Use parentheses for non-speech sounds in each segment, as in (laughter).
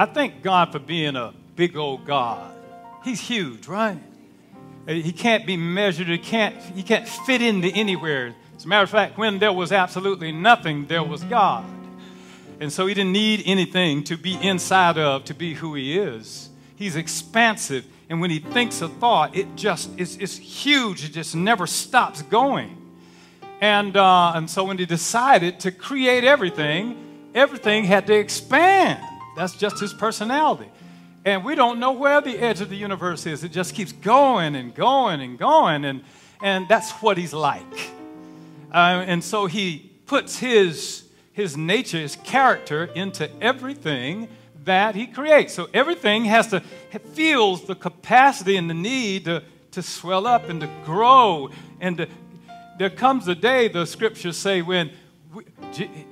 I thank God for being a big old God. He's huge, right? Uh, he can't be measured. He can't, he can't fit into anywhere. As a matter of fact, when there was absolutely nothing, there was God. And so he didn't need anything to be inside of to be who he is. He's expansive. And when he thinks a thought, it just is it's huge. It just never stops going. And, uh, and so when he decided to create everything, everything had to expand. That's just his personality. And we don't know where the edge of the universe is. It just keeps going and going and going. And, and that's what he's like. Uh, and so he puts his, his nature, his character into everything that he creates. So everything has to, feels the capacity and the need to, to swell up and to grow. And to, there comes a day, the scriptures say, when we,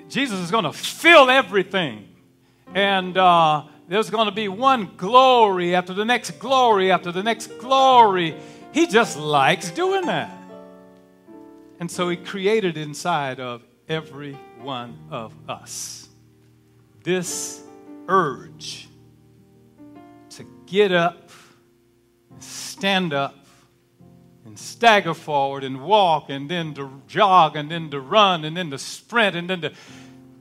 Jesus is going to fill everything. And uh, there's going to be one glory after the next glory after the next glory. He just likes doing that. And so he created inside of every one of us this urge to get up, stand up, and stagger forward and walk, and then to jog, and then to run, and then to sprint, and then to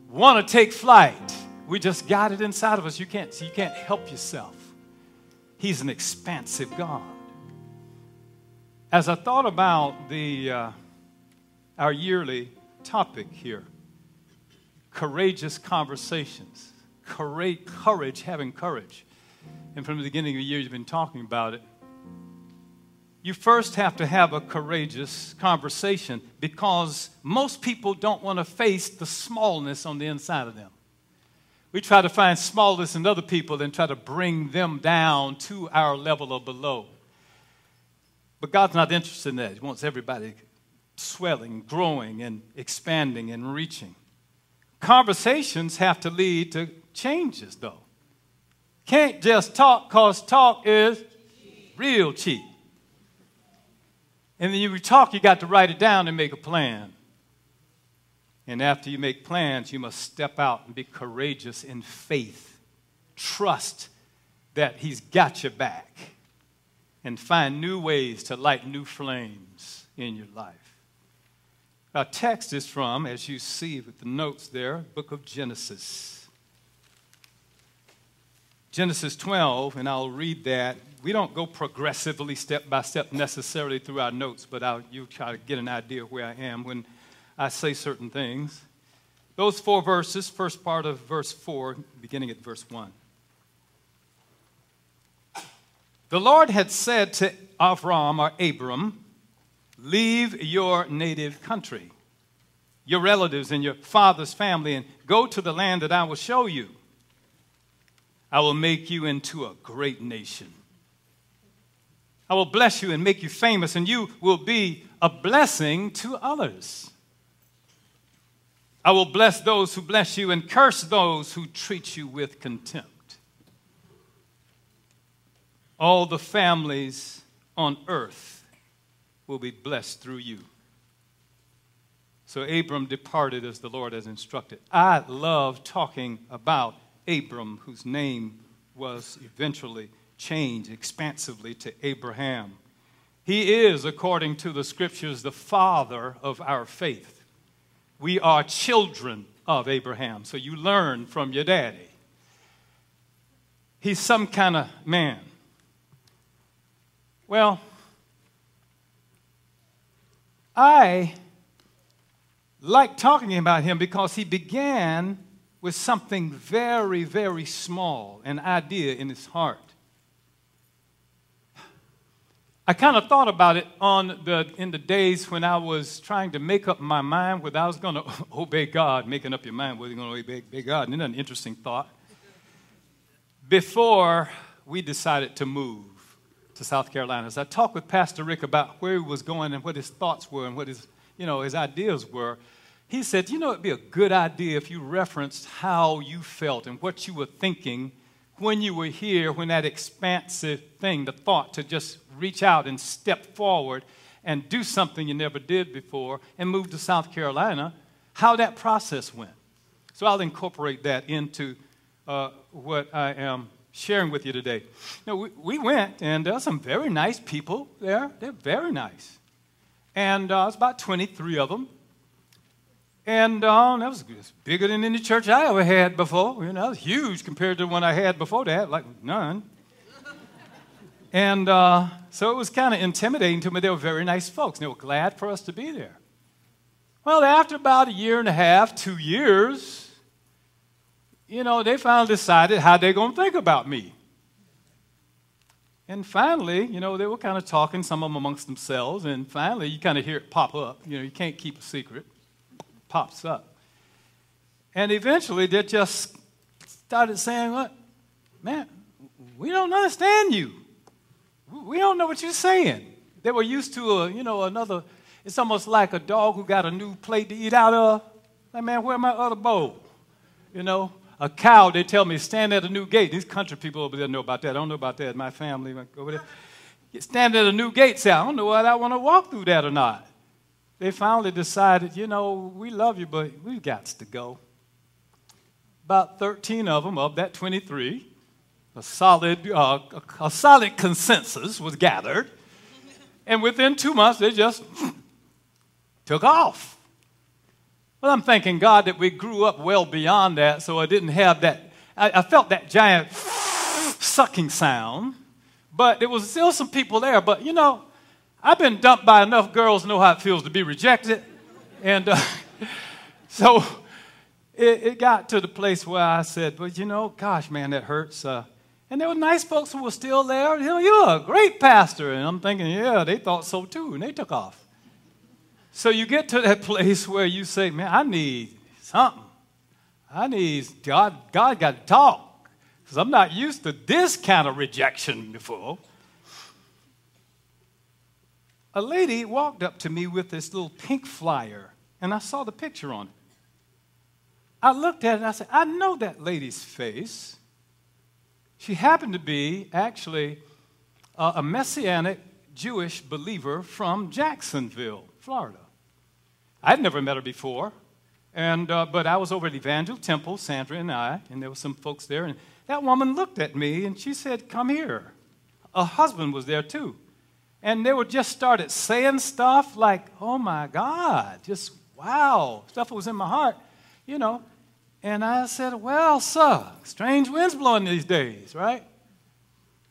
want to take flight. We just got it inside of us. You can't, you can't help yourself. He's an expansive God. As I thought about the uh, our yearly topic here courageous conversations. Courage, courage, having courage. And from the beginning of the year, you've been talking about it. You first have to have a courageous conversation because most people don't want to face the smallness on the inside of them. We try to find smallness in other people and try to bring them down to our level or below. But God's not interested in that. He wants everybody swelling, growing, and expanding and reaching. Conversations have to lead to changes, though. Can't just talk because talk is real cheap. And then you talk, you got to write it down and make a plan. And after you make plans, you must step out and be courageous in faith. Trust that He's got your back and find new ways to light new flames in your life. Our text is from, as you see with the notes there, book of Genesis. Genesis 12, and I'll read that. We don't go progressively, step by step, necessarily through our notes, but I'll, you try to get an idea of where I am when I say certain things. Those four verses, first part of verse 4, beginning at verse 1. The Lord had said to Avram or Abram, Leave your native country, your relatives, and your father's family, and go to the land that I will show you. I will make you into a great nation. I will bless you and make you famous, and you will be a blessing to others. I will bless those who bless you and curse those who treat you with contempt. All the families on earth will be blessed through you. So Abram departed as the Lord has instructed. I love talking about Abram, whose name was eventually changed expansively to Abraham. He is, according to the scriptures, the father of our faith. We are children of Abraham, so you learn from your daddy. He's some kind of man. Well, I like talking about him because he began with something very, very small, an idea in his heart. I kind of thought about it on the, in the days when I was trying to make up my mind whether I was going (laughs) to obey God, making up your mind whether you're going to obey God. Isn't that an interesting thought? Before we decided to move to South Carolina. As I talked with Pastor Rick about where he was going and what his thoughts were and what his, you know, his ideas were, he said, you know, it'd be a good idea if you referenced how you felt and what you were thinking when you were here, when that expansive thing, the thought to just reach out and step forward and do something you never did before and move to South Carolina, how that process went. So I'll incorporate that into uh, what I am sharing with you today. Now, we, we went, and there are some very nice people there. They're very nice. And uh, it's about 23 of them. And uh, that was bigger than any church I ever had before. You know, it was huge compared to the one I had before that, like none. and uh, so it was kind of intimidating to me. They were very nice folks. They were glad for us to be there. Well, after about a year and a half, two years, you know, they finally decided how they're going to think about me. And finally, you know, they were kind of talking, some of them amongst themselves, and finally you kind of hear it pop up. You know, you can't keep a secret pops up. And eventually they just started saying, What? Man, we don't understand you. We don't know what you're saying. They were used to a, you know, another, it's almost like a dog who got a new plate to eat out of. Like, man, where my other bowl? You know, a cow, they tell me, stand at a new gate. These country people over there know about that. I don't know about that. My family over there. Stand at a new gate, say, I don't know whether I want to walk through that or not they finally decided, you know, we love you, but we've got to go. About 13 of them, of that 23, a solid, uh, a, solid consensus was gathered. And within two months, they just (clears throat) took off. Well, I'm thanking God that we grew up well beyond that, so I didn't have that. I, I felt that giant (sniffs) sucking sound, but there was still some people there. But you know, I've been dumped by enough girls to know how it feels to be rejected. And uh, (laughs) so it, it, got to the place where I said, but you know, gosh, man, that hurts. Uh, and there were nice folks who were still there. You know, you're a great pastor. And I'm thinking, yeah, they thought so too. And they took off. So you get to that (laughs) place where you say, man, I need something. I need, God, God got to talk. Because I'm not used to this kind of rejection before a lady walked up to me with this little pink flyer, and I saw the picture on it. I looked at it and I said, I know that lady's face. She happened to be actually a messianic Jewish believer from Jacksonville, Florida. I'd never met her before, and, uh, but I was over at Evangel Temple, Sandra and I, and there were some folks there, and that woman looked at me and she said, Come here. A husband was there too. And they would just started saying stuff like, oh my God, just wow, stuff was in my heart, you know. And I said, well, sir, strange winds blowing these days, right?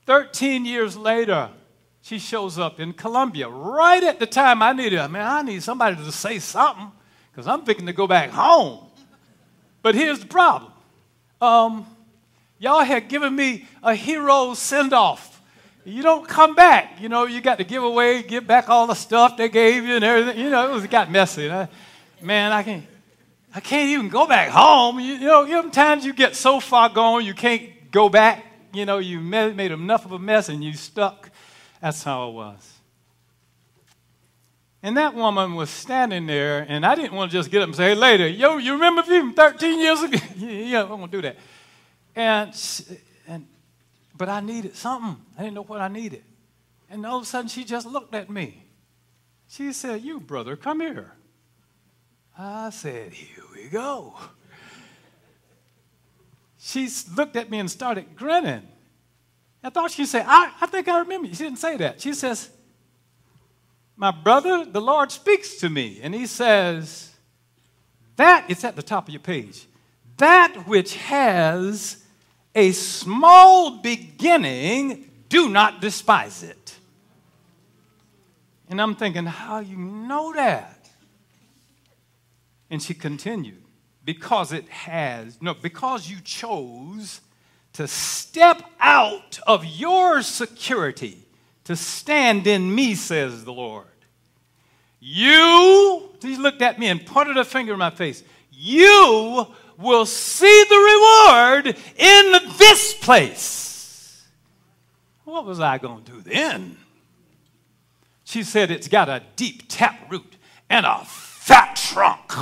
13 years later, she shows up in Columbia right at the time I needed her. Man, I need somebody to say something because I'm thinking to go back home. But here's the problem um, y'all had given me a hero send off you don't come back. You know, you got to give away, give back all the stuff they gave you and everything. You know, it, was, it got messy. I, man, I can't, I can't even go back home. You, you know, sometimes you get so far gone you can't go back. You know, you made, enough of a mess and you stuck. That's how it was. And that woman was standing there, and I didn't want to just get up and say, hey, later, yo, you remember me from 13 years ago? (laughs) yeah, I'm going to do that. And, and but I needed something. I didn't know what I needed. And all of a sudden, she just looked at me. She said, You, brother, come here. I said, Here we go. She looked at me and started grinning. I thought she'd say, I, I think I remember. She didn't say that. She says, My brother, the Lord speaks to me. And he says, That, it's at the top of your page, that which has a small beginning, do not despise it. And I'm thinking, how you know that? And she continued, because it has, no, because you chose to step out of your security to stand in me, says the Lord. You, he looked at me and pointed a finger in my face. You will see the reward in this place. What was I going to do then? She said it's got a deep tap root and a fat trunk.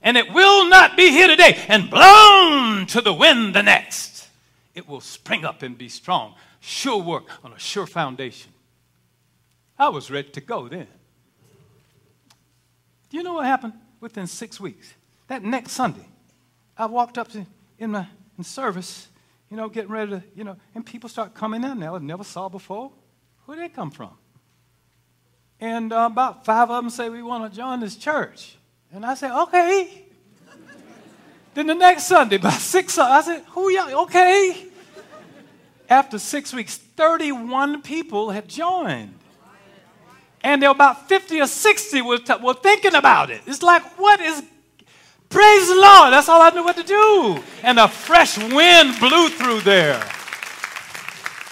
And it will not be here today and blown to the wind the next. It will spring up and be strong. Sure work on a sure foundation. I was ready to go then. Do you know what happened within six weeks? That next Sunday, I walked up to, in my, in service, you know, getting ready to, you know, and people start coming in now I never saw before. Where did they come from? And uh, about five of them say, We want to join this church. And I said, Okay. (laughs) then the next Sunday, about six, I said, Who y'all? Okay. After six weeks, 31 people had joined. And there were about 50 or 60 were, t- were thinking about it. It's like, what is Praise the Lord. That's all I knew what to do. And a fresh wind blew through there.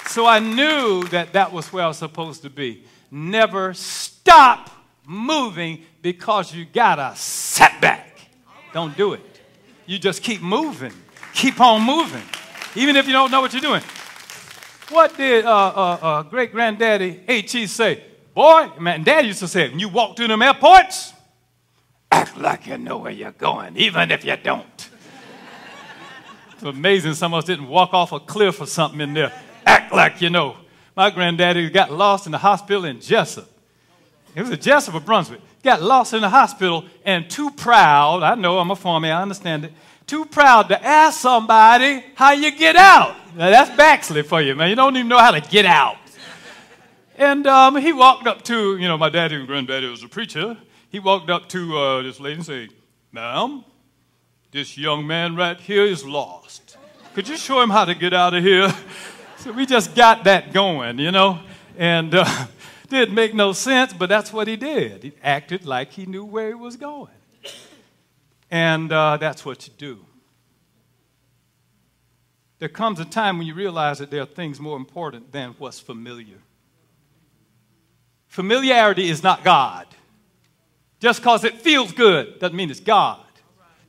So I knew that that was where I was supposed to be. Never stop moving because you got a setback. Don't do it. You just keep moving. Keep on moving. Even if you don't know what you're doing. What did uh, uh, uh, great granddaddy H.E. say? Boy, man, dad used to say, when you walk through them airports, act like you know where you're going, even if you don't. it's amazing some of us didn't walk off a cliff or something in there. Act like you know. My granddaddy got lost in the hospital in Jesup. It was a Jesup or Brunswick. Got lost in the hospital and too proud, I know I'm a farmer, I understand it, too proud to ask somebody how you get out. Now that's backslid for you, man. You don't even know how to get out. And um, he walked up to, you know, my daddy and granddaddy was a preacher he walked up to uh, this lady and said, Ma'am, this young man right here is lost. Could you show him how to get out of here? (laughs) so we just got that going, you know, and uh, (laughs) didn't make no sense, but that's what he did. He acted like he knew where he was going. And uh, that's what you do. There comes a time when you realize that there are things more important than what's familiar. Familiarity is not God. Just because it feels good doesn't mean it's God.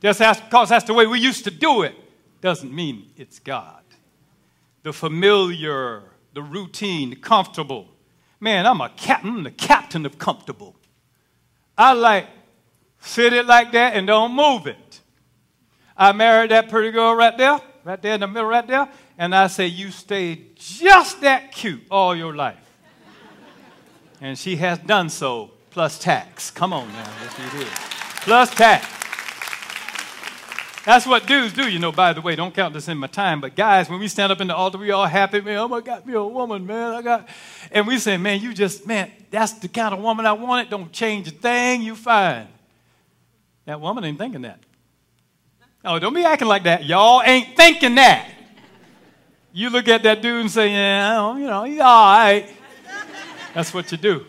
Just because that's the way we used to do it doesn't mean it's God. The familiar, the routine, the comfortable. Man, I'm a captain, the captain of comfortable. I like sit it like that and don't move it. I married that pretty girl right there, right there in the middle, right there, and I say, You stayed just that cute all your life. and she has done so plus tax. Come on now. Plus tax. That's what dudes do, you know, by the way. Don't count this in my time. But guys, when we stand up in the altar, we all happy, man. Oh, I got me a woman, man. I got and we say, man, you just, man, that's the kind of woman I wanted. Don't change a thing, you fine. That woman ain't thinking that. Oh, don't be acting like that. Y'all ain't thinking that. You look at that dude and say, yeah, you know, he's all right. That's what you do.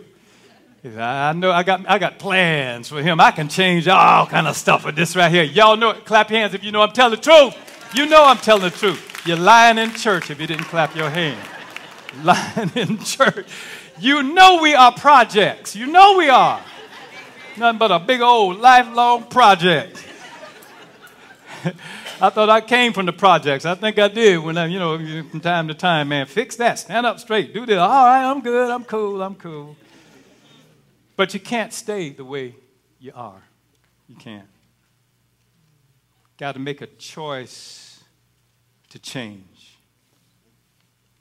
I know I got, I got plans for him. I can change all kind of stuff with this right here. Y'all know it. Clap your hands if you know I'm telling the truth. You know I'm telling the truth. You're lying in church if you didn't clap your hand. (laughs) Lying in church. You know we are projects. You know we are. Nothing but a big old lifelong project. (laughs) I thought I came from the projects. I think I did when I, you know, from time to time, man. Fix that. Stand up straight. Do this. All right, I'm good. I'm cool. I'm cool. But you can't stay the way you are. You can't. Got to make a choice to change.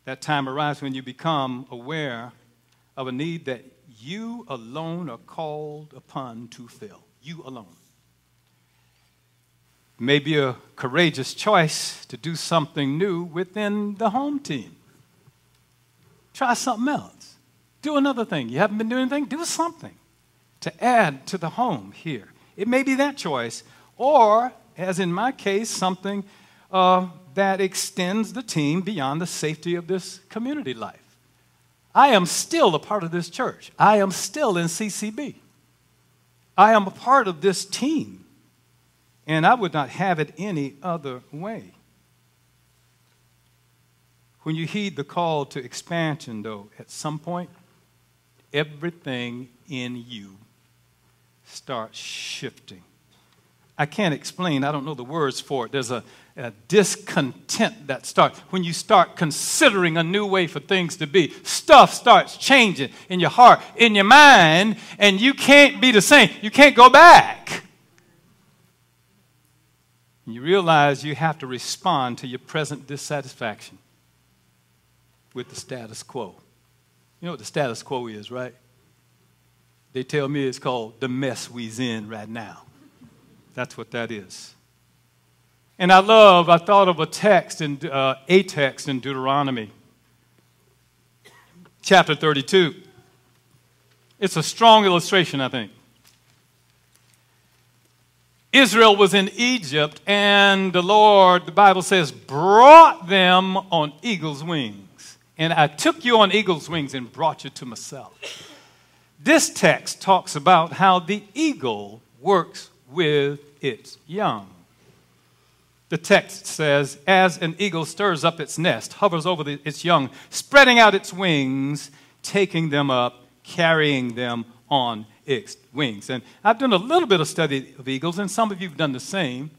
That time arrives when you become aware of a need that you alone are called upon to fill. You alone. Maybe a courageous choice to do something new within the home team. Try something else. Do another thing. You haven't been doing anything? Do something to add to the home here. It may be that choice, or, as in my case, something uh, that extends the team beyond the safety of this community life. I am still a part of this church. I am still in CCB. I am a part of this team, and I would not have it any other way. When you heed the call to expansion, though, at some point, everything in you starts shifting. I can't explain, I don't know the words for it. There's a, a, discontent that starts when you start considering a new way for things to be. Stuff starts changing in your heart, in your mind, and you can't be the same. You can't go back. You realize you have to respond to your present dissatisfaction with the status quo. You know what the status quo is, right? They tell me it's called the mess we's in right now. That's what that is. And I love, I thought of a text in uh, a text in Deuteronomy chapter 32. It's a strong illustration, I think. Israel was in Egypt, and the Lord, the Bible says, brought them on eagle's wings. And I took you on eagle's wings and brought you to myself. This text talks about how the eagle works with its young. The text says, As an eagle stirs up its nest, hovers over the, its young, spreading out its wings, taking them up, carrying them on its wings. And I've done a little bit of study of eagles, and some of you have done the same.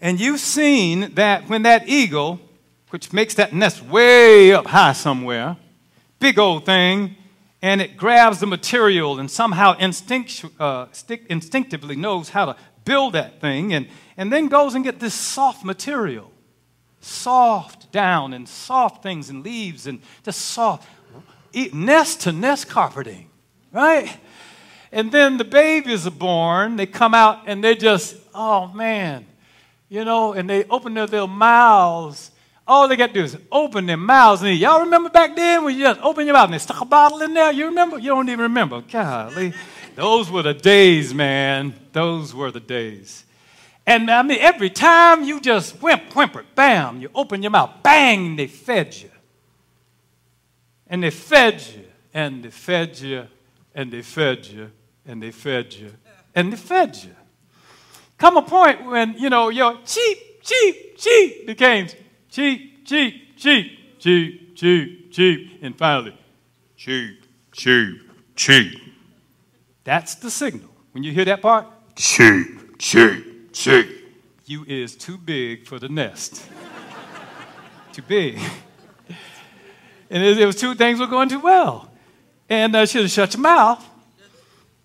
And you've seen that when that eagle, which makes that nest way up high somewhere, big old thing, and it grabs the material and somehow uh, instinctively knows how to build that thing, and, and then goes and get this soft material, soft down and soft things and leaves and just soft nest to nest carpeting, right? And then the babies are born, they come out and they just, oh man, you know, and they open their little mouths. All they got to do is open their mouths and. Y'all remember back then when you just open your mouth and they stuck a bottle in there? You remember? You don't even remember. Golly. Those were the days, man. Those were the days. And I mean, every time you just whimp, whimper, bam, you open your mouth, bang, they fed you. And they fed you, and they fed you, and they fed you, and they fed you, and they fed you. Come a point when, you know, your cheap, cheap, cheap became cheap, cheap, cheap, cheap, cheap, cheap, and finally, cheap, cheap, cheap. That's the signal. When you hear that part, cheap, cheap, cheap. You is too big for the nest. (laughs) too big. (laughs) And it, it, was two things were going too well. And uh, she shut your mouth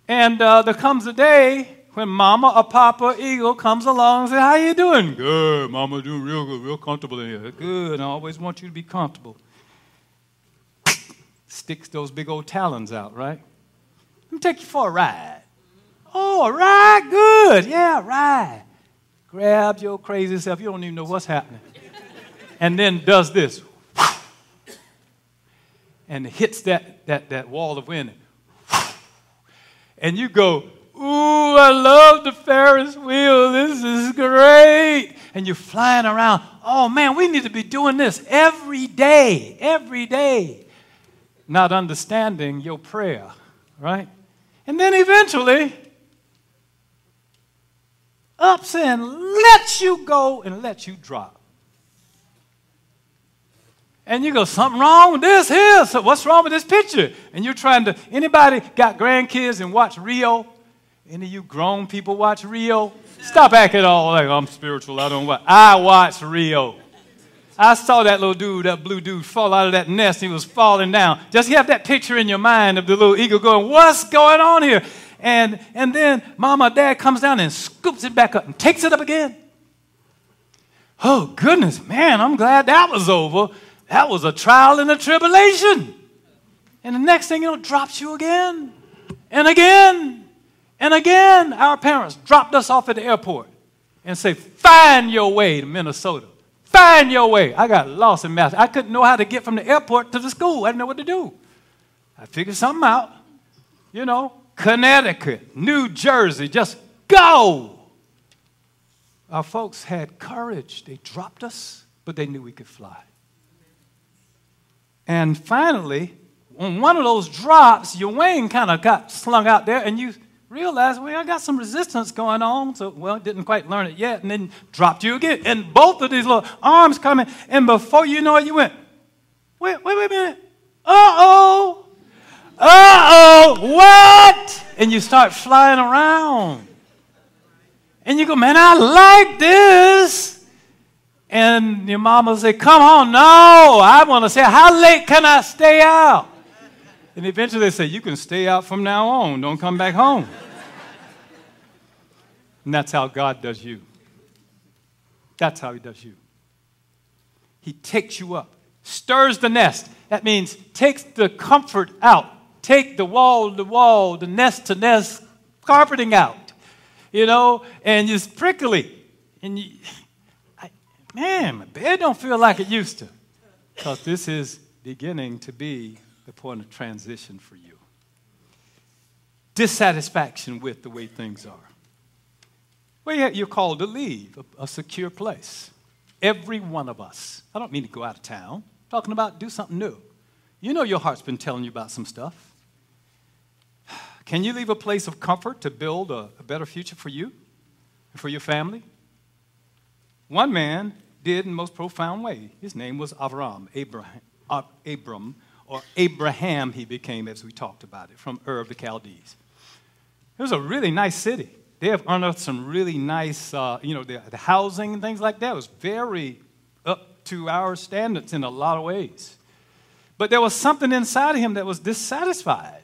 and uh, there comes a day when mama or papa eagle comes along and says, how you doing? Good, mama doing real good, real comfortable in here. Good, I always want you to be comfortable. Sticks those big old talons out, right? Let me take you for a ride. Oh, ride? Good. Yeah, ride. Grabs your crazy self. You don't even know what's happening. And then does this. And hits that, that, that wall of wind and you go, Ooh, I love the Ferris wheel. This is great. And you're flying around. Oh man, we need to be doing this every day, every day. Not understanding your prayer, right? And then eventually, ups and lets you go and lets you drop. And you go, something wrong with this here. So what's wrong with this picture? And you're trying to, anybody got grandkids and watch Rio? Any of you grown people watch Rio? Stop acting all like I'm spiritual. I don't watch. I watch Rio. I saw that little dude, that blue dude, fall out of that nest. He was falling down. Just have that picture in your mind of the little eagle going, What's going on here? And, and then mama dad comes down and scoops it back up and takes it up again. Oh, goodness, man, I'm glad that was over. That was a trial and a tribulation. And the next thing you know, drops you again and again and again. Our parents dropped us off at the airport and say, Find your way to Minnesota. Find your way. I got lost in math. I couldn't know how to get from the airport to the school. I didn't know what to do. I figured something out. You know, Connecticut, New Jersey, just go. Our folks had courage. They dropped us, but they knew we could fly. And finally, on one of those drops, your wing kind of got slung out there, and you realized, well, I got some resistance going on. So, well, didn't quite learn it yet, and then dropped you again. And both of these little arms coming, and before you know it, you went, wait, wait, wait a minute. Uh oh. Uh oh. What? And you start flying around. And you go, man, I like this. And your mama will say, Come on, no. I want to say, How late can I stay out? And eventually they say, You can stay out from now on. Don't come back home. and that's how God does you. That's how He does you. He takes you up, stirs the nest. That means takes the comfort out, take the wall to wall, the nest to nest carpeting out, you know, and it's prickly. And you, Man, my bed don't feel like it used to. Because this is beginning to be the point of transition for you. Dissatisfaction with the way things are. Well, you're called to leave a, a secure place. Every one of us. I don't mean to go out of town. I'm talking about do something new. You know your heart's been telling you about some stuff. Can you leave a place of comfort to build a, a better future for you and for your family? One man did in the most profound way. His name was Avram, Abraham, Abram, or Abraham he became as we talked about it, from Ur of the Chaldees. It was a really nice city. They have unearthed some really nice, uh, you know, the, the housing and things like that was very up to our standards in a lot of ways. But there was something inside of him that was dissatisfied.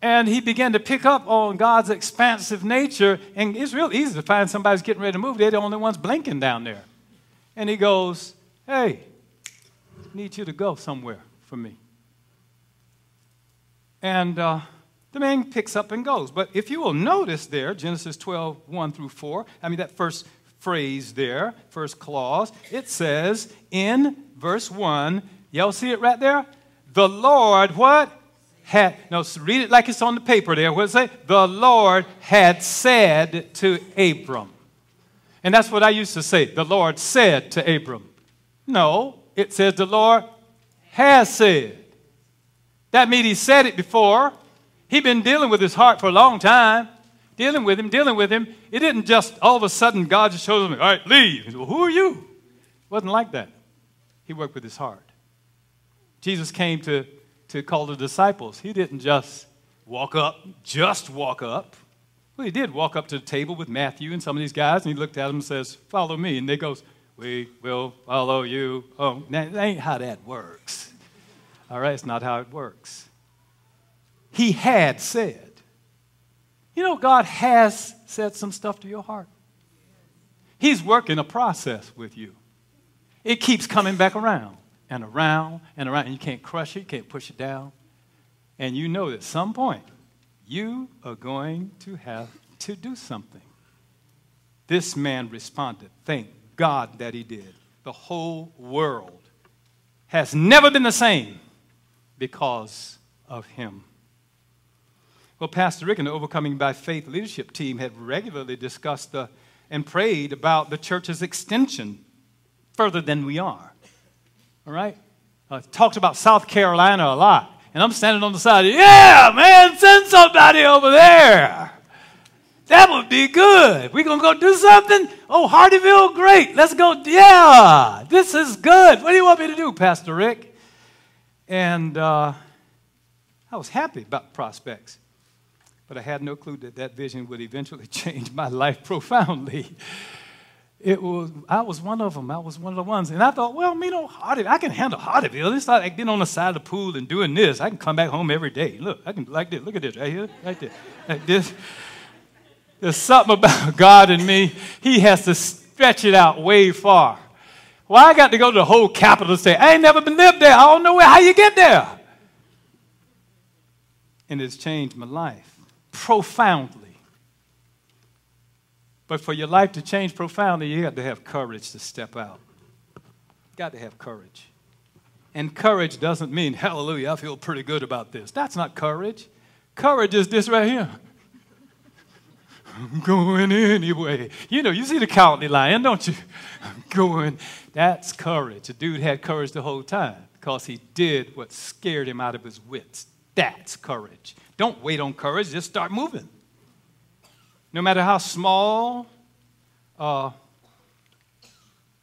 And he began to pick up on God's expansive nature. And it's real easy to find somebody's getting ready to move. They're the only ones blinking down there. And he goes, Hey, need you to go somewhere for me. And uh, the man picks up and goes. But if you will notice there, Genesis 12, 1 through 4, I mean, that first phrase there, first clause, it says in verse 1, y'all see it right there? The Lord, what? had, no, read it like it's on the paper there. What does it say? The Lord had said to Abram. And that's what I used to say. The Lord said to Abram. No, it says the Lord has said. That means he said it before. He'd been dealing with his heart for a long time. Dealing with him, dealing with him. It didn't just all of a sudden God just shows him, all right, leave. He Said, well, who are you? It wasn't like that. He worked with his heart. Jesus came to to call the disciples. He didn't just walk up, just walk up. Well, he did walk up to the table with Matthew and some of these guys, and he looked at them and says, Follow me. And they goes, We will follow you. Oh, that ain't how that works. All right, it's not how it works. He had said. You know, God has said some stuff to your heart. He's working a process with you. It keeps coming back around and around and around. And you can't crush it, you can't push it down. And you know that at some point, you are going to have to do something. This man responded. Thank God that he did. The whole world has never been the same because of him. Well, Pastor Rick and the Overcoming by Faith leadership team have regularly discussed the, and prayed about the church's extension further than we are all right? Uh, talked about South Carolina a lot. And I'm standing on the side, yeah, man, send somebody over there. That would be good. We're going to go do something? Oh, Hardeeville, great. Let's go. Yeah, this is good. What do you want me to do, Pastor Rick? And uh, I was happy about prospects, but I had no clue that that vision would eventually (laughs) change my life profoundly it was I was one of them. I was one of the ones, and I thought, well, you know, Hardy, I can handle Hardeeville. It's like being on the side of the pool and doing this. I can come back home every day. Look, I can like this. Look at this right here, right there, like this. There's something about (laughs) God and me. He has to stretch it out way far. Well, I got to go to the whole capital say, I ain't never been lived there. I don't know where, how you get there. And it's changed my life profoundly. But for your life to change profoundly, you got to have courage to step out. Got to have courage. And courage doesn't mean, (laughs) hallelujah, I feel pretty good about this. That's not courage. Courage is this right here. I'm going anyway. You know, you see the cowardly lion, don't you? I'm going. That's courage. The dude had courage the whole time because he did what scared him out of his wits. That's courage. Don't wait on courage, just start moving. No matter how small, uh,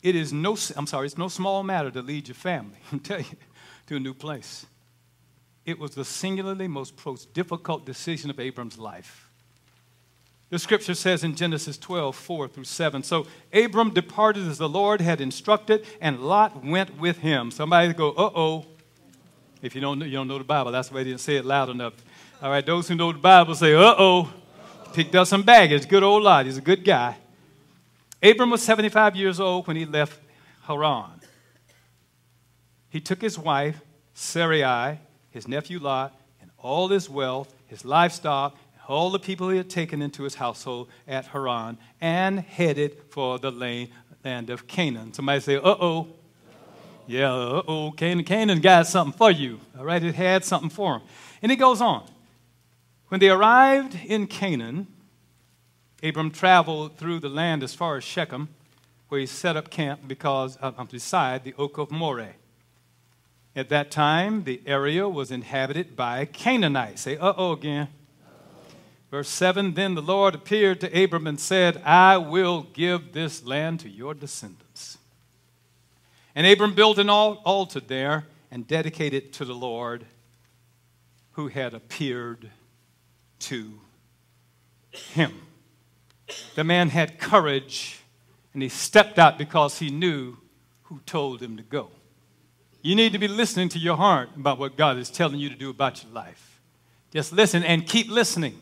it is no, I'm sorry, it's no small matter to lead your family, (laughs) I tell you, to a new place. It was the singularly most difficult decision of Abram's life. The scripture says in Genesis 12, 4 through 7. So Abram departed as the Lord had instructed, and Lot went with him. Somebody go, uh oh. If you don't, know, you don't know the Bible, that's why they didn't say it loud enough. All right, those who know the Bible say, uh oh picked up some baggage. Good old Lot. He's a good guy. Abram was 75 years old when he left Haran. He took his wife, Sarai, his nephew Lot, and all his wealth, his livestock, all the people he had taken into his household at Haran, and headed for the land, of Canaan. Somebody say, uh oh. Yeah, uh oh, Canaan, Canaan got something for you. All right, it had something for him. And it goes on. When they arrived in Canaan, Abram traveled through the land as far as Shechem, where he set up camp because uh, beside the oak of Moreh. At that time, the area was inhabited by Canaanites. Say, uh oh again. Verse 7 Then the Lord appeared to Abram and said, I will give this land to your descendants. And Abram built an altar there and dedicated it to the Lord who had appeared to him. The man had courage and he stepped out because he knew who told him to go. You need to be listening to your heart about what God is telling you to do about your life. Just listen and keep listening.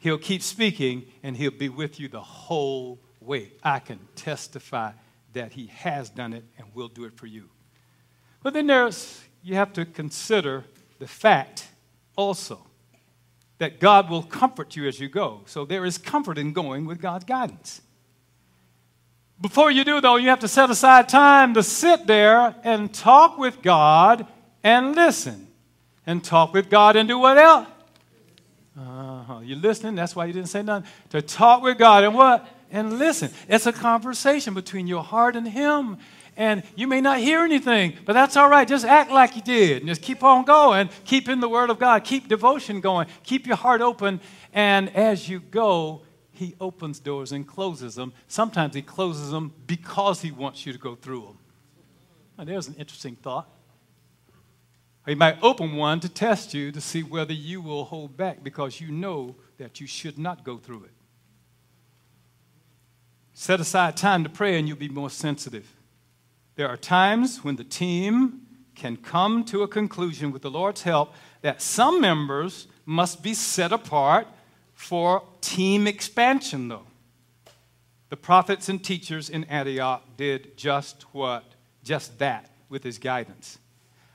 He'll keep speaking and he'll be with you the whole way. I can testify that he has done it and will do it for you. But then there's, you have to consider the fact also that God will comfort you as you go. So there is comfort in going with God's guidance. Before you do, though, you have to set aside time to sit there and talk with God and listen. And talk with God and do what else? Uh-huh. You listening? That's why you didn't say nothing. To talk with God and what? And listen. It's a conversation between your heart and Him. And you may not hear anything, but that's all right. Just act like you did. And just keep on going. Keep in the Word of God. Keep devotion going. Keep your heart open. And as you go, He opens doors and closes them. Sometimes He closes them because He wants you to go through them. Now, there's an interesting thought. He might open one to test you to see whether you will hold back because you know that you should not go through it. Set aside time to pray and you'll be more sensitive. There are times when the team can come to a conclusion with the Lord's help that some members must be set apart for team expansion, though. The prophets and teachers in Antioch did just what? Just that with his guidance.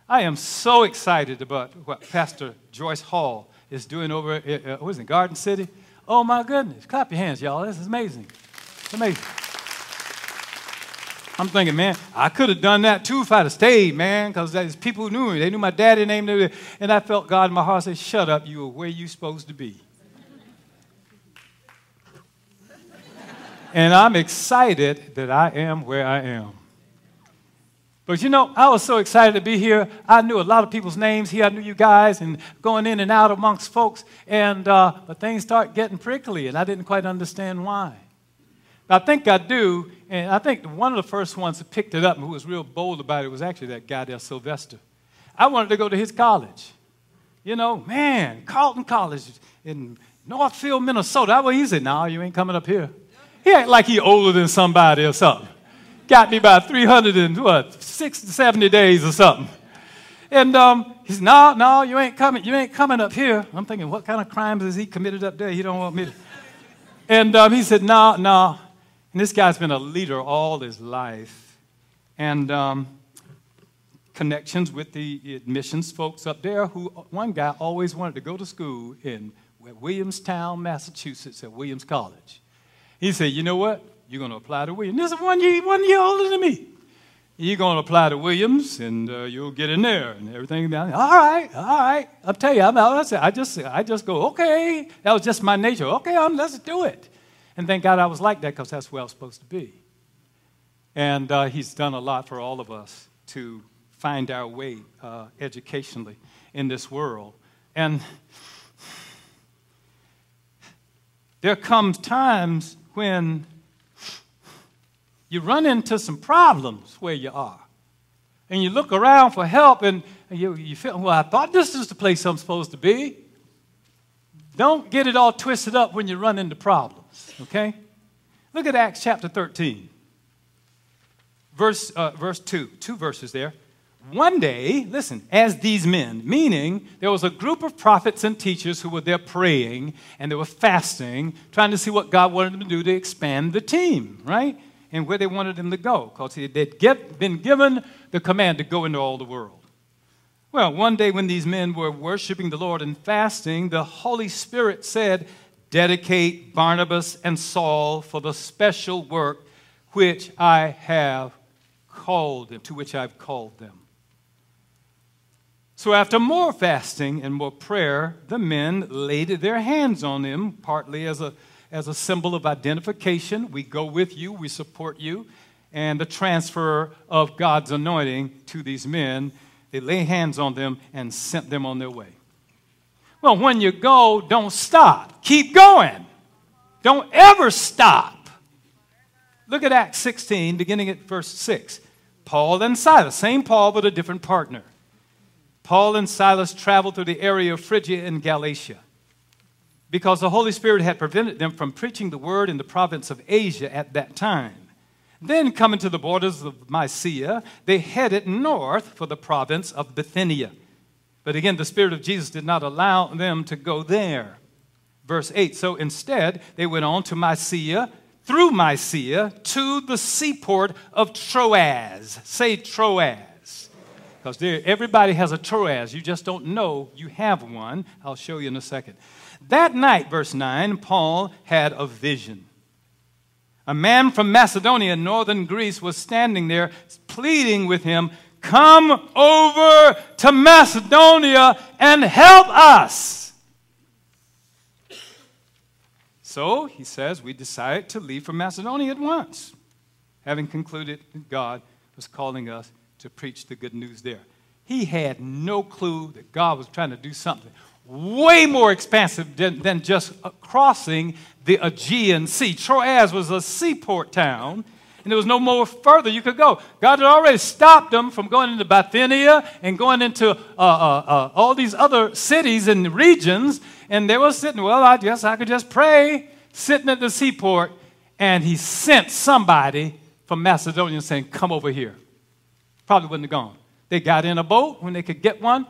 I am so excited about what Pastor Joyce Hall is doing over at, uh, what is it, Garden City? Oh my goodness. Clap your hands, y'all. This is amazing. Amazing. I'm thinking, man, I could have done that too if I'd have stayed, man, because there's people who knew me. They knew my daddy name, and I felt God in my heart say, shut up, you are where you're supposed to be. and I'm excited that I am where I am. But you know, I was so excited to be here. I knew a lot of people's names here. I knew you guys and going in and out amongst folks. And uh, but things start getting prickly, and I didn't quite understand why. But I think I do, and I think one of the first ones that picked it up and who was real bold about it was actually that guy there, Sylvester. I wanted to go to his college. You know, man, Carleton College in Northfield, Minnesota. Well, he said, "No, you ain't coming up here." He act like he older than somebody or something got me about 300 and what, 60, 70 days or something. And um, he said, no, no, you ain't coming, you ain't coming up here. I'm thinking, what kind of crimes has he committed up there? He don't want me to. (laughs) And um, he said, no, no. And this guy's been a leader all his life. And um, connections with the admissions folks up there who one guy always wanted to go to school in Williamstown, Massachusetts at Williams College. He said, you know what? You're going to apply to Williams. This is one year, one year older than me. You're going to apply to Williams, and uh, you'll get in there, and everything. All right, all right. I'll tell you, I'm, I just, I just go, okay. That was just my nature. Okay, I'm, let's do it. And thank God I was like that because that's where I was supposed to be. And uh, he's done a lot for all of us to find our way uh, educationally in this world. And there comes times when you run into some problems where you are. And you look around for help and you, you feel, well, I thought this is the place I'm supposed to be. Don't get it all twisted up when you run into problems, okay? Look at Acts chapter 13, verse, uh, verse 2, two verses there. One day, listen, as these men, meaning there was a group of prophets and teachers who were there praying and they were fasting, trying to see what God wanted them to do to expand the team, right? And where they wanted them to go because they'd get, been given the command to go into all the world. Well, one day when these men were worshiping the Lord and fasting, the Holy Spirit said, Dedicate Barnabas and Saul for the special work which I have called them, to which I've called them. So after more fasting and more prayer, the men laid their hands on them, partly as a, as a symbol of identification. We go with you, we support you, and the transfer of God's anointing to these men. They lay hands on them and sent them on their way. Well, when you go, don't stop. Keep going. Don't ever stop. Look at Acts 16, beginning at verse 6. Paul and Silas, same Paul, but a different partner. Paul and Silas traveled through the area of Phrygia and Galatia because the Holy Spirit had prevented them from preaching the word in the province of Asia at that time. Then, coming to the borders of Mysia, they headed north for the province of Bithynia. But again, the Spirit of Jesus did not allow them to go there. Verse 8 So instead, they went on to Mysia, through Mysia, to the seaport of Troas. Say Troas. Because everybody has a Troas. You just don't know you have one. I'll show you in a second. That night, verse 9, Paul had a vision. A man from Macedonia, northern Greece, was standing there pleading with him Come over to Macedonia and help us. So, he says, we decided to leave for Macedonia at once, having concluded that God was calling us to preach the good news there. He had no clue that God was trying to do something way more expansive than, than just crossing the Aegean Sea. Troas was a seaport town and there was no more further you could go. God had already stopped them from going into Bithynia and going into uh, uh, uh, all these other cities and regions, and they were sitting, well, I guess I could just pray, sitting at the seaport, and he sent somebody from Macedonia saying, Come over here. Probably wouldn't have gone. They got in a boat when they could get one,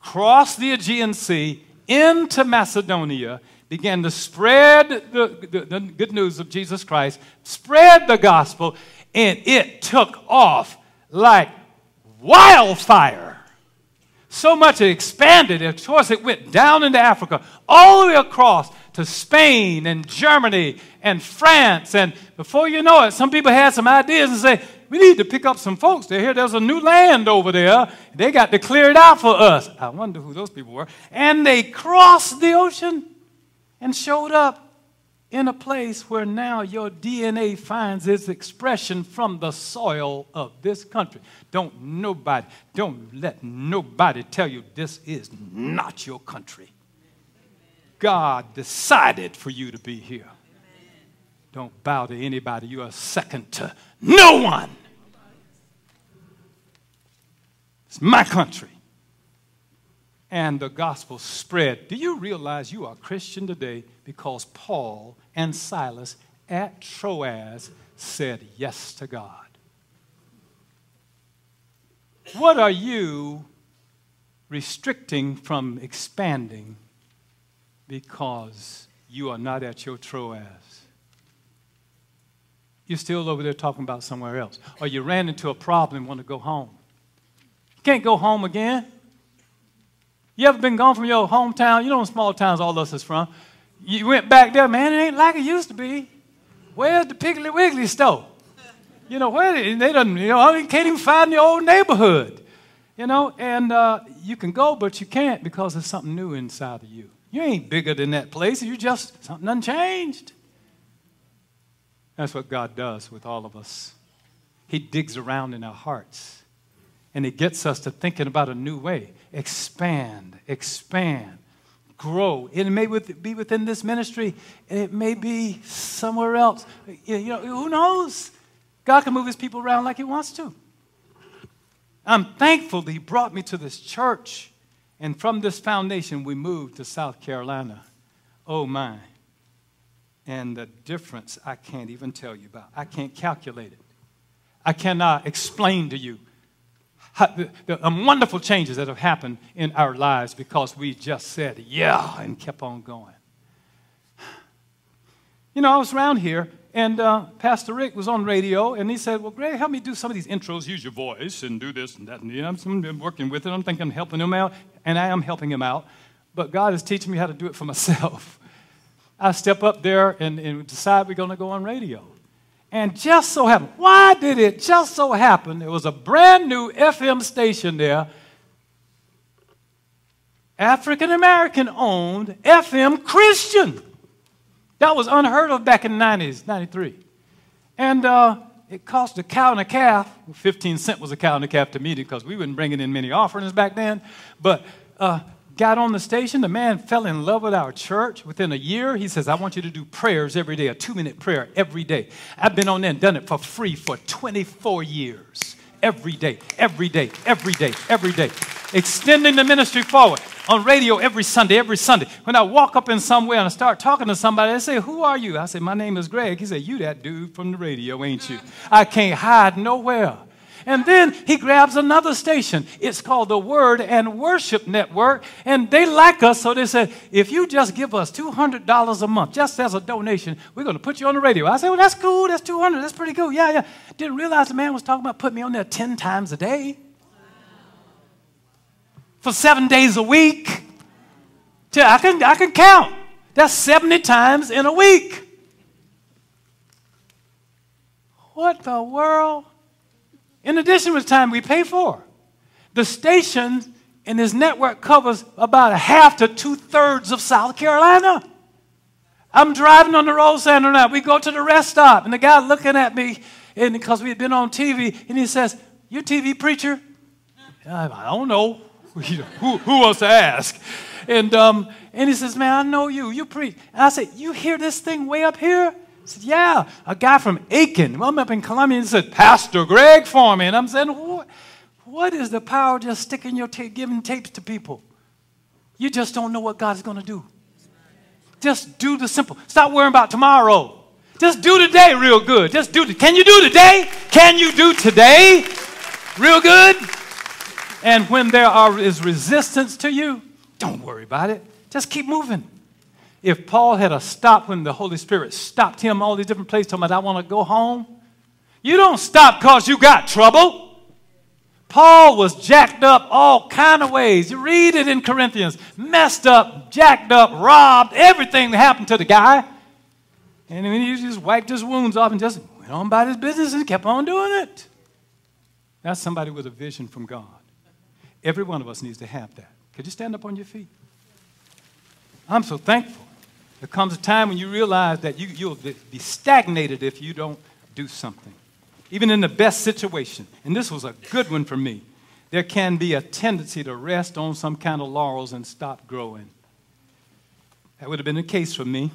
crossed the Aegean Sea into Macedonia, began to spread the, the, the, good news of Jesus Christ, spread the gospel, and it took off like wildfire. So much it expanded. Of course, it went down into Africa, all the way across to Spain and Germany and France. And before you know it, some people had some ideas and say, we need to pick up some folks. They hear there's a new land over there. They got to clear it out for us. I wonder who those people were. And they crossed the ocean and showed up in a place where now your DNA finds its expression from the soil of this country. Don't nobody, don't let nobody tell you this is not your country. God decided for you to be here. Don't bow to anybody. You are second to no one. It's my country and the gospel spread. Do you realize you are Christian today because Paul and Silas at Troas said yes to God? What are you restricting from expanding because you are not at your Troas? You're still over there talking about somewhere else. Or you ran into a problem and want to go home. Can't go home again. You ever been gone from your hometown? You know, small towns all of us is from. You went back there, man, it ain't like it used to be. Where's the Piggly Wiggly store? You know, where they, they don't, you know, I can't even find the old neighborhood. You know, and uh, you can go, but you can't because there's something new inside of you. You ain't bigger than that place. You just, something unchanged. That's what God does with all of us. He digs around in our hearts and it gets us to thinking about a new way expand, expand, grow. It may be within this ministry, and it may be somewhere else. You know, who knows? God can move his people around like he wants to. I'm thankful that he brought me to this church. And from this foundation, we moved to South Carolina. Oh, my. And the difference I can't even tell you about. I can't calculate it. I cannot explain to you the, wonderful changes that have happened in our lives because we just said, yeah, and kept on going. You know, I was around here, and uh, Pastor Rick was on radio, and he said, Well, Greg, help me do some of these intros. Use your voice and do this and that. And you know, I'm working with it. I'm thinking I'm helping him out, and I am helping him out. But God is teaching me how to do it for (laughs) myself. I step up there and, and decide we're going to go on radio. And just so happened, why did it just so happen? There was a brand new FM station there, African American owned, FM Christian. That was unheard of back in the 90s, 93. And uh, it cost a cow and a calf. 15 cent was a cow and a calf to me because we weren't bringing in many offerings back then. But uh, got on the station. The man fell in love with our church. Within a year, he says, I want you to do prayers every day, a two minute prayer every day. I've been on there and done it for free for 24 years. Every day, every day, every day, every day. Extending the ministry forward on radio every Sunday, every Sunday. When I walk up in somewhere and I start talking to somebody, they say, Who are you? I say, My name is Greg. He said, You that dude from the radio, ain't you? I can't hide nowhere. And then he grabs another station. It's called the Word and Worship Network. And they like us, so they said, if you just give us $200 a month, just as a donation, we're going to put you on the radio. I said, well, that's cool. That's 200 That's pretty cool. Yeah, yeah. Didn't realize the man was talking about putting me on there 10 times a day for seven days a week. I can, I can count. That's 70 times in a week. What the world? In addition to time we pay for. The station and this network covers about a half to two thirds of South Carolina. I'm driving on the road Saturday. We go to the rest stop, and the guy looking at me, and because we had been on TV, and he says, "You TV preacher?" I don't know. (laughs) who, who wants to ask? And um, and he says, "Man, I know you. You preach." And I said, "You hear this thing way up here?" I said, Yeah, a guy from Aiken. Well, I'm up in Columbia and said, Pastor Greg for me. And I'm saying, What, what is the power of just sticking your tape, giving tapes to people? You just don't know what God's going to do. Just do the simple. Stop worrying about tomorrow. Just do today real good. Just do. Can you do today? Can you do today real good? And when there are, is resistance to you, don't worry about it. Just keep moving. If Paul had a stop when the Holy Spirit stopped him all these different places, talking about, I want to go home, you don't stop because you got trouble. Paul was jacked up all kind of ways. You read it in Corinthians. Messed up, jacked up, robbed, everything that happened to the guy. And then he just wiped his wounds off and just went on about his business and kept on doing it. That's somebody with a vision from God. Every one of us needs to have that. Could you stand up on your feet? I'm so thankful. There comes a time when you realize that you, you'll be stagnated if you don't do something. Even in the best situation, and this was a good one for me, there can be a tendency to rest on some kind of laurels and stop growing. That would have been the case for me.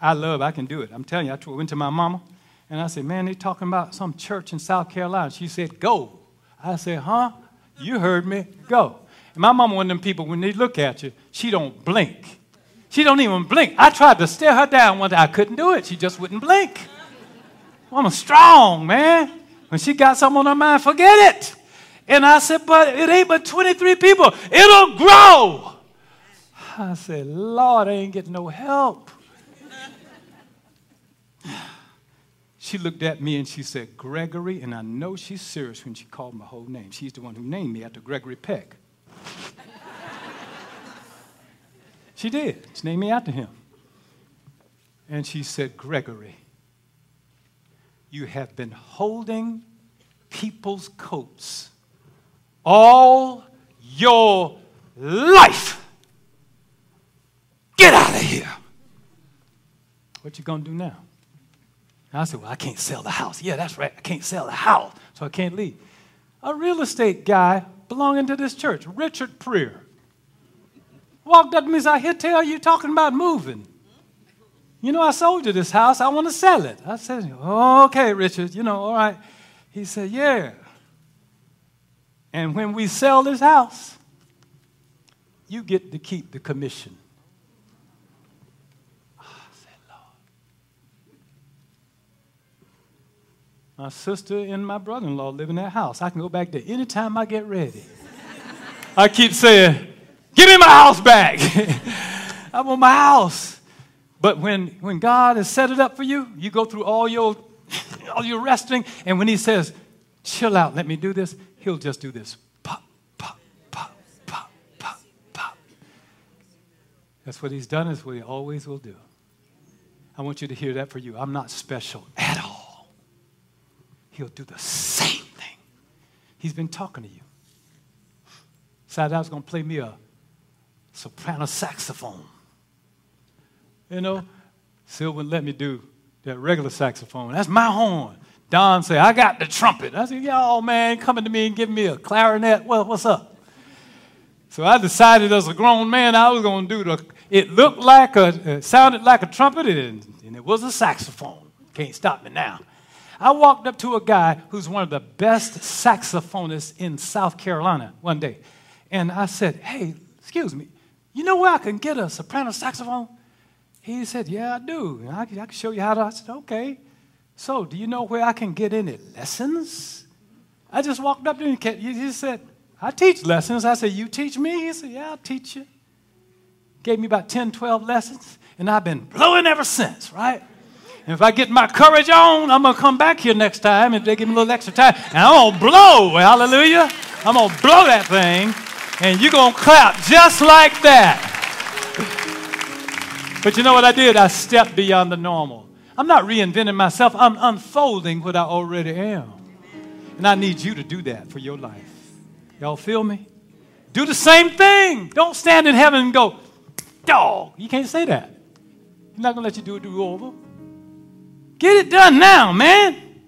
I love, I can do it. I'm telling you, I went to my mama and I said, Man, they're talking about some church in South Carolina. She said, Go. I said, Huh? You heard me. Go. And my mama, one of them people, when they look at you, she don't blink. She don't even blink. I tried to stare her down one day. I couldn't do it. She just wouldn't blink. I'm a strong, man. When she got something on her mind, forget it. And I said, but it ain't but 23 people. It'll grow. I said, Lord, I ain't getting no help. (sighs) She looked at me and she said, Gregory, and I know she's serious when she called my whole name. She's the one who named me after Gregory Peck. She did. She named me after him. And she said, Gregory, you have been holding people's coats all your life. Get out of here. What you gonna do now? I said, Well, I can't sell the house. Yeah, that's right. I can't sell the house, so I can't leave. A real estate guy belonging to this church, Richard Preer, walked up to me and said, I hear tell you talking about moving. You know, I sold you this house. I want to sell it. I said, okay, Richard, you know, all right. He said, yeah. And when we sell this house, you get to keep the commission. I said, Lord. My sister and my brother in law live in that house. I can go back there anytime I get ready. (laughs) I keep saying, Give me my house back. (laughs) I want my house. But when, when God has set it up for you, you go through all your, (laughs) all your resting, and when He says, chill out, let me do this, He'll just do this. Pop, pop, pop, pop, pop, pop. That's what He's done, is what He always will do. I want you to hear that for you. I'm not special at all. He'll do the same thing. He's been talking to you. Was going to play me a soprano saxophone. You know, Sil wouldn't let me do that regular saxophone. That's my horn. Don said, I got the trumpet. I said, y'all, man, coming to me and giving me a clarinet. Well, what's up? So I decided as a grown man I was going to do the, it looked like a, it sounded like a trumpet and, and it was a saxophone. Can't stop me now. I walked up to a guy who's one of the best saxophonists in South Carolina one day. And I said, hey, excuse me, you know where I can get a soprano saxophone? He said, yeah, I do. I, I can show you how to. I said, okay. So, do you know where I can get any lessons? I just walked up to him and he said, I teach lessons. I said, You teach me? He said, Yeah, I'll teach you. Gave me about 10, 12 lessons, and I've been blowing ever since, right? And if I get my courage on, I'm going to come back here next time and they give me a little extra time. And I'm going to blow. Hallelujah. I'm going to blow that thing, and you're going to clap just like that. But you know what I did? I stepped beyond the normal. I'm not reinventing myself, I'm unfolding what I already am. And I need you to do that for your life. Y'all feel me? Do the same thing. Don't stand in heaven and go, dog. You can't say that. He's not going to let you do a do over. Get it done now, man.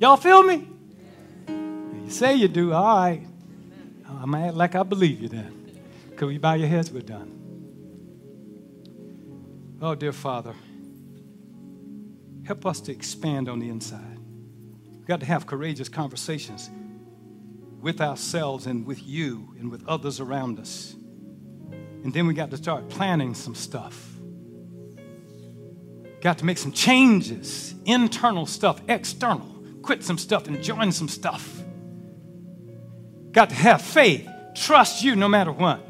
Y'all feel me? You say you do, all right. I'm act like I believe you then. Could we bow your heads? We're done. Oh, dear Father, help us to expand on the inside. We've got to have courageous conversations with ourselves and with you and with others around us. And then we got to start planning some stuff. Got to make some changes, internal stuff, external. Quit some stuff and join some stuff. Got to have faith, trust you no matter what,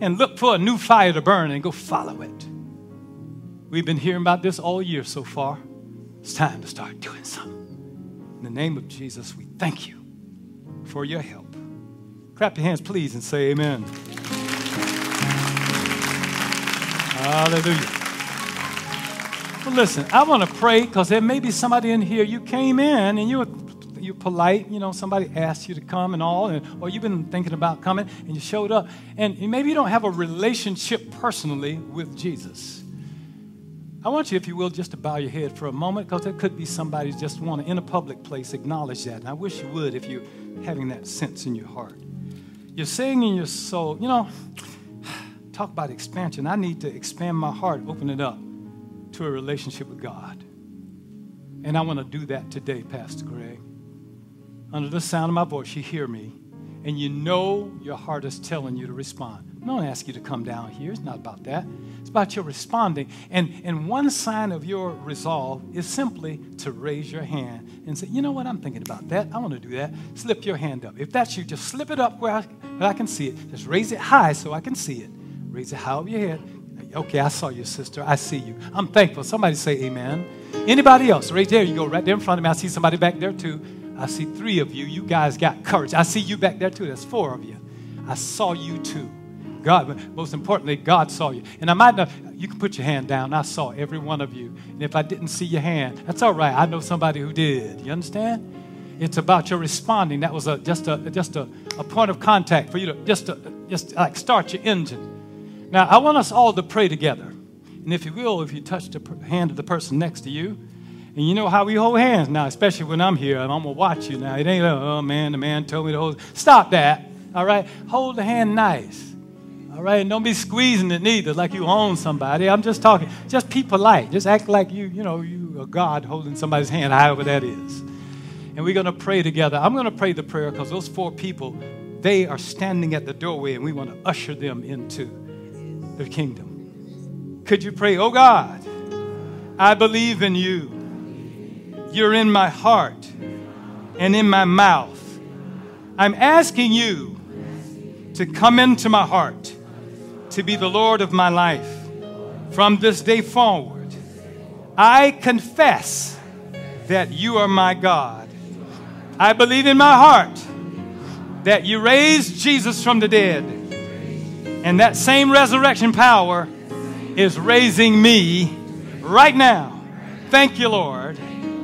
and look for a new fire to burn and go follow it. We've been hearing about this all year so far. It's time to start doing something. In the name of Jesus, we thank you for your help. Clap your hands, please, and say amen. Hallelujah. Well, listen, I want to pray because there may be somebody in here. You came in and you are you're polite. You know, somebody asked you to come and all, and, or you've been thinking about coming and you showed up. And maybe you don't have a relationship personally with Jesus. I want you, if you will, just to bow your head for a moment because there could be somebody just want to, in a public place, acknowledge that. And I wish you would if you're having that sense in your heart. You're saying in your soul, you know, (sighs) talk about expansion. I need to expand my heart, open it up to a relationship with God. And I want to do that today, Pastor Greg. Under the sound of my voice, you hear me, and you know your heart is telling you to respond. I don't ask you to come down here. It's not about that. It's about your responding. And, and one sign of your resolve is simply to raise your hand and say, you know what, I'm thinking about that. I want to do that. Slip your hand up. If that's you, just slip it up where I, where I can see it. Just raise it high so I can see it. Raise it high over your head. Okay, I saw you, sister. I see you. I'm thankful. Somebody say amen. Anybody else? Right there. You go right there in front of me. I see somebody back there too. I see three of you. You guys got courage. I see you back there too. That's four of you. I saw you too. God, most importantly, God saw you. And I might not, you can put your hand down. I saw every one of you. And if I didn't see your hand, that's all right. I know somebody who did. You understand? It's about your responding. That was a, just a just a, a point of contact for you to just to, just like start your engine. Now I want us all to pray together. And if you will, if you touch the hand of the person next to you, and you know how we hold hands now, especially when I'm here, I'm gonna watch you now. It ain't, oh man, the man told me to hold. Stop that. All right, hold the hand nice. All right, and don't be squeezing it neither, like you own somebody. I'm just talking. Just be polite. Just act like you, you know, you are God holding somebody's hand, however that is. And we're going to pray together. I'm going to pray the prayer because those four people, they are standing at the doorway, and we want to usher them into the kingdom. Could you pray, oh God, I believe in you. You're in my heart and in my mouth. I'm asking you to come into my heart to be the Lord of my life. From this day forward, I confess that you are my God. I believe in my heart that you raised Jesus from the dead, and that same resurrection power is raising me right now. Thank you, Lord.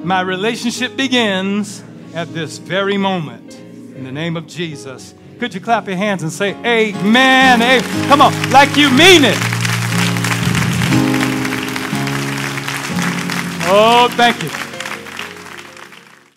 My relationship begins at this very moment. In the name of Jesus. Could you clap your hands and say, Amen? Amen. Come on, like you mean it. Oh, thank you.